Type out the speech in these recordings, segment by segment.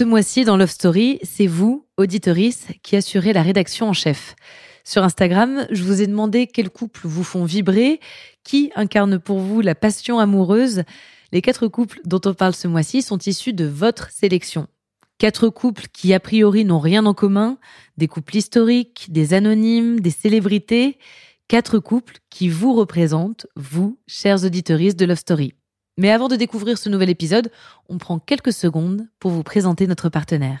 Ce mois-ci, dans Love Story, c'est vous, auditorice, qui assurez la rédaction en chef. Sur Instagram, je vous ai demandé quels couples vous font vibrer, qui incarne pour vous la passion amoureuse. Les quatre couples dont on parle ce mois-ci sont issus de votre sélection. Quatre couples qui a priori n'ont rien en commun, des couples historiques, des anonymes, des célébrités, quatre couples qui vous représentent, vous, chers auditoristes de Love Story. Mais avant de découvrir ce nouvel épisode, on prend quelques secondes pour vous présenter notre partenaire.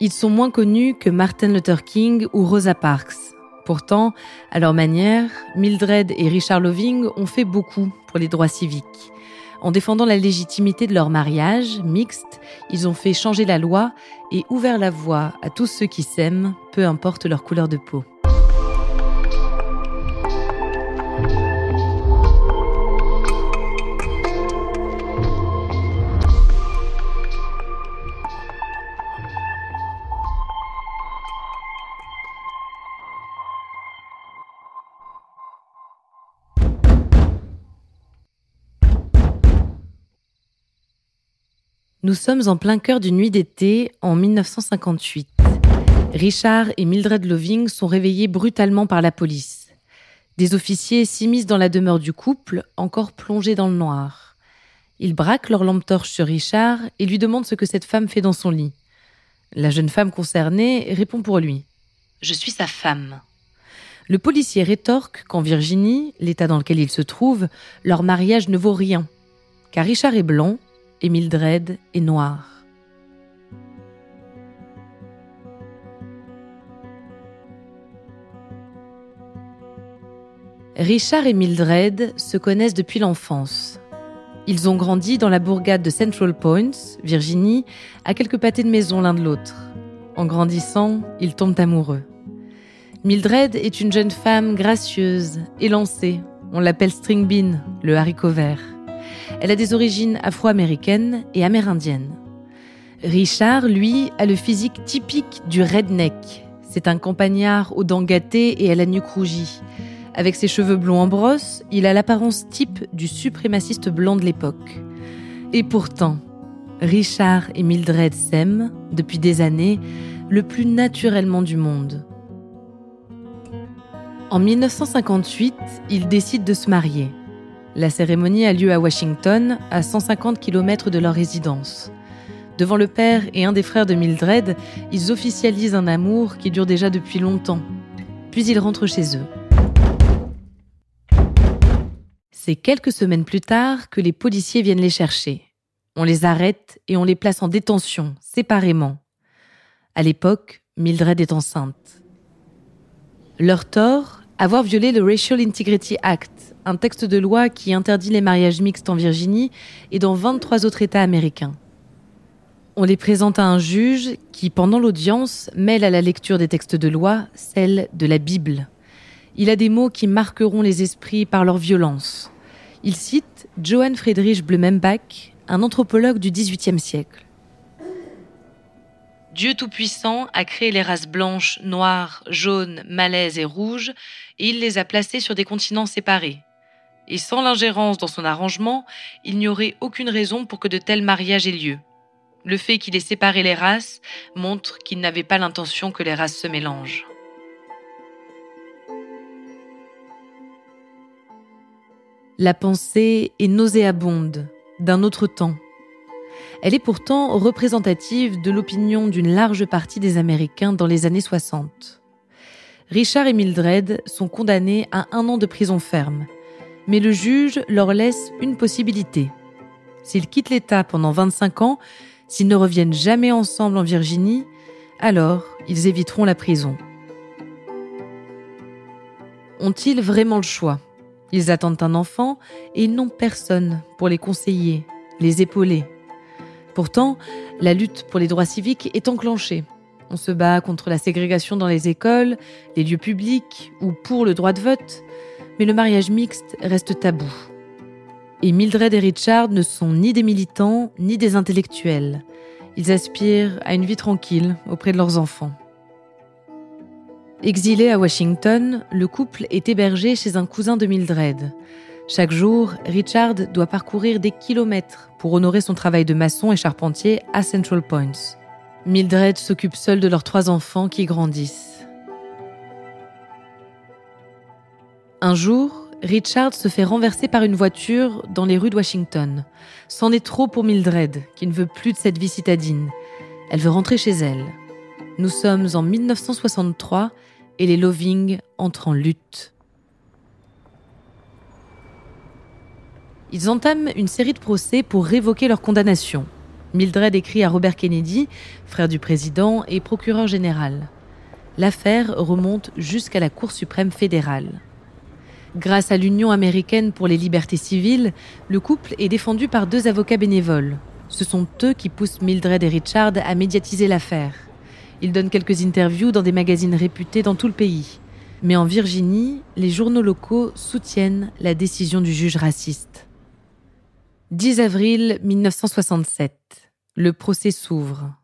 Ils sont moins connus que Martin Luther King ou Rosa Parks. Pourtant, à leur manière, Mildred et Richard Loving ont fait beaucoup pour les droits civiques. En défendant la légitimité de leur mariage mixte, ils ont fait changer la loi et ouvert la voie à tous ceux qui s'aiment, peu importe leur couleur de peau. Nous sommes en plein cœur d'une nuit d'été en 1958. Richard et Mildred Loving sont réveillés brutalement par la police. Des officiers s'immiscent dans la demeure du couple, encore plongé dans le noir. Ils braquent leur lampe torche sur Richard et lui demandent ce que cette femme fait dans son lit. La jeune femme concernée répond pour lui. Je suis sa femme. Le policier rétorque qu'en Virginie, l'état dans lequel il se trouve, leur mariage ne vaut rien. Car Richard est blanc et Mildred est noire. Richard et Mildred se connaissent depuis l'enfance. Ils ont grandi dans la bourgade de Central Point, Virginie, à quelques pâtés de maison l'un de l'autre. En grandissant, ils tombent amoureux. Mildred est une jeune femme gracieuse, élancée. On l'appelle String Bean, le haricot vert. Elle a des origines afro-américaines et amérindiennes. Richard, lui, a le physique typique du redneck. C'est un campagnard aux dents gâtées et à la nuque rougie. Avec ses cheveux blonds en brosse, il a l'apparence type du suprémaciste blanc de l'époque. Et pourtant, Richard et Mildred s'aiment, depuis des années, le plus naturellement du monde. En 1958, ils décident de se marier. La cérémonie a lieu à Washington, à 150 km de leur résidence. Devant le père et un des frères de Mildred, ils officialisent un amour qui dure déjà depuis longtemps. Puis ils rentrent chez eux. C'est quelques semaines plus tard que les policiers viennent les chercher. On les arrête et on les place en détention, séparément. À l'époque, Mildred est enceinte. Leur tort, avoir violé le Racial Integrity Act, un texte de loi qui interdit les mariages mixtes en Virginie et dans 23 autres États américains. On les présente à un juge qui, pendant l'audience, mêle à la lecture des textes de loi celle de la Bible. Il a des mots qui marqueront les esprits par leur violence. Il cite Johann Friedrich Blumenbach, un anthropologue du XVIIIe siècle. Dieu Tout-Puissant a créé les races blanches, noires, jaunes, malaises et rouges, et il les a placées sur des continents séparés et sans l'ingérence dans son arrangement, il n'y aurait aucune raison pour que de tels mariages aient lieu. Le fait qu'il ait séparé les races montre qu'il n'avait pas l'intention que les races se mélangent. La pensée est nauséabonde, d'un autre temps. Elle est pourtant représentative de l'opinion d'une large partie des Américains dans les années 60. Richard et Mildred sont condamnés à un an de prison ferme mais le juge leur laisse une possibilité. S'ils quittent l'État pendant 25 ans, s'ils ne reviennent jamais ensemble en Virginie, alors ils éviteront la prison. Ont-ils vraiment le choix? Ils attendent un enfant et ils n'ont personne pour les conseiller, les épauler. Pourtant, la lutte pour les droits civiques est enclenchée. On se bat contre la ségrégation dans les écoles, les lieux publics ou pour le droit de vote, mais le mariage mixte reste tabou. Et Mildred et Richard ne sont ni des militants ni des intellectuels. Ils aspirent à une vie tranquille auprès de leurs enfants. Exilé à Washington, le couple est hébergé chez un cousin de Mildred. Chaque jour, Richard doit parcourir des kilomètres pour honorer son travail de maçon et charpentier à Central Points. Mildred s'occupe seule de leurs trois enfants qui grandissent. Un jour, Richard se fait renverser par une voiture dans les rues de Washington. C'en est trop pour Mildred, qui ne veut plus de cette vie citadine. Elle veut rentrer chez elle. Nous sommes en 1963 et les Loving entrent en lutte. Ils entament une série de procès pour révoquer leur condamnation. Mildred écrit à Robert Kennedy, frère du président et procureur général. L'affaire remonte jusqu'à la Cour suprême fédérale. Grâce à l'Union américaine pour les libertés civiles, le couple est défendu par deux avocats bénévoles. Ce sont eux qui poussent Mildred et Richard à médiatiser l'affaire. Ils donnent quelques interviews dans des magazines réputés dans tout le pays. Mais en Virginie, les journaux locaux soutiennent la décision du juge raciste. 10 avril 1967. Le procès s'ouvre.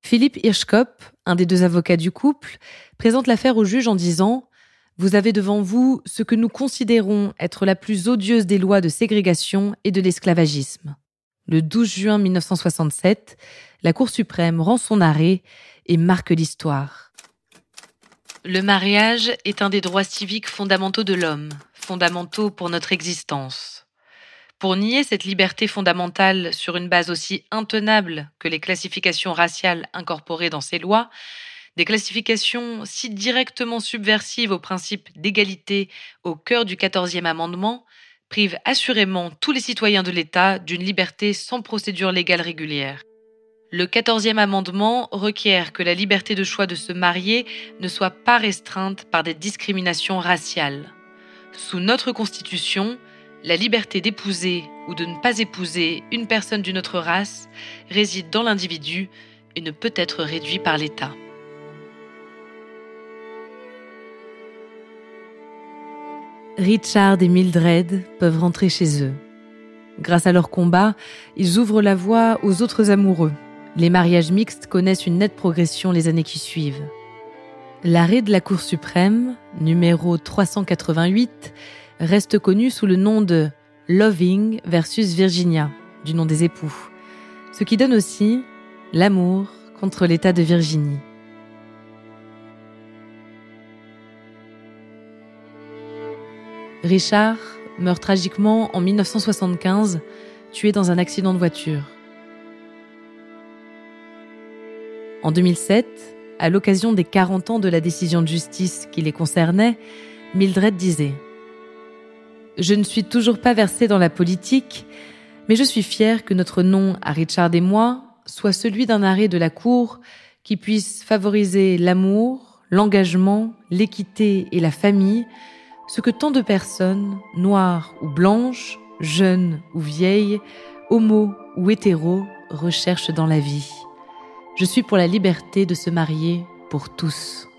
Philippe Hirschkopf, un des deux avocats du couple, présente l'affaire au juge en disant Vous avez devant vous ce que nous considérons être la plus odieuse des lois de ségrégation et de l'esclavagisme. Le 12 juin 1967, la Cour suprême rend son arrêt et marque l'histoire. Le mariage est un des droits civiques fondamentaux de l'homme, fondamentaux pour notre existence. Pour nier cette liberté fondamentale sur une base aussi intenable que les classifications raciales incorporées dans ces lois, des classifications si directement subversives au principe d'égalité au cœur du 14e amendement, privent assurément tous les citoyens de l'État d'une liberté sans procédure légale régulière. Le 14e amendement requiert que la liberté de choix de se marier ne soit pas restreinte par des discriminations raciales. Sous notre Constitution, la liberté d'épouser ou de ne pas épouser une personne d'une autre race réside dans l'individu et ne peut être réduite par l'État. Richard et Mildred peuvent rentrer chez eux. Grâce à leur combat, ils ouvrent la voie aux autres amoureux. Les mariages mixtes connaissent une nette progression les années qui suivent. L'arrêt de la Cour suprême, numéro 388, reste connu sous le nom de Loving versus Virginia, du nom des époux, ce qui donne aussi l'amour contre l'État de Virginie. Richard meurt tragiquement en 1975, tué dans un accident de voiture. En 2007, à l'occasion des 40 ans de la décision de justice qui les concernait, Mildred disait je ne suis toujours pas versée dans la politique, mais je suis fière que notre nom à Richard et moi soit celui d'un arrêt de la Cour qui puisse favoriser l'amour, l'engagement, l'équité et la famille, ce que tant de personnes, noires ou blanches, jeunes ou vieilles, homo ou hétéros, recherchent dans la vie. Je suis pour la liberté de se marier pour tous.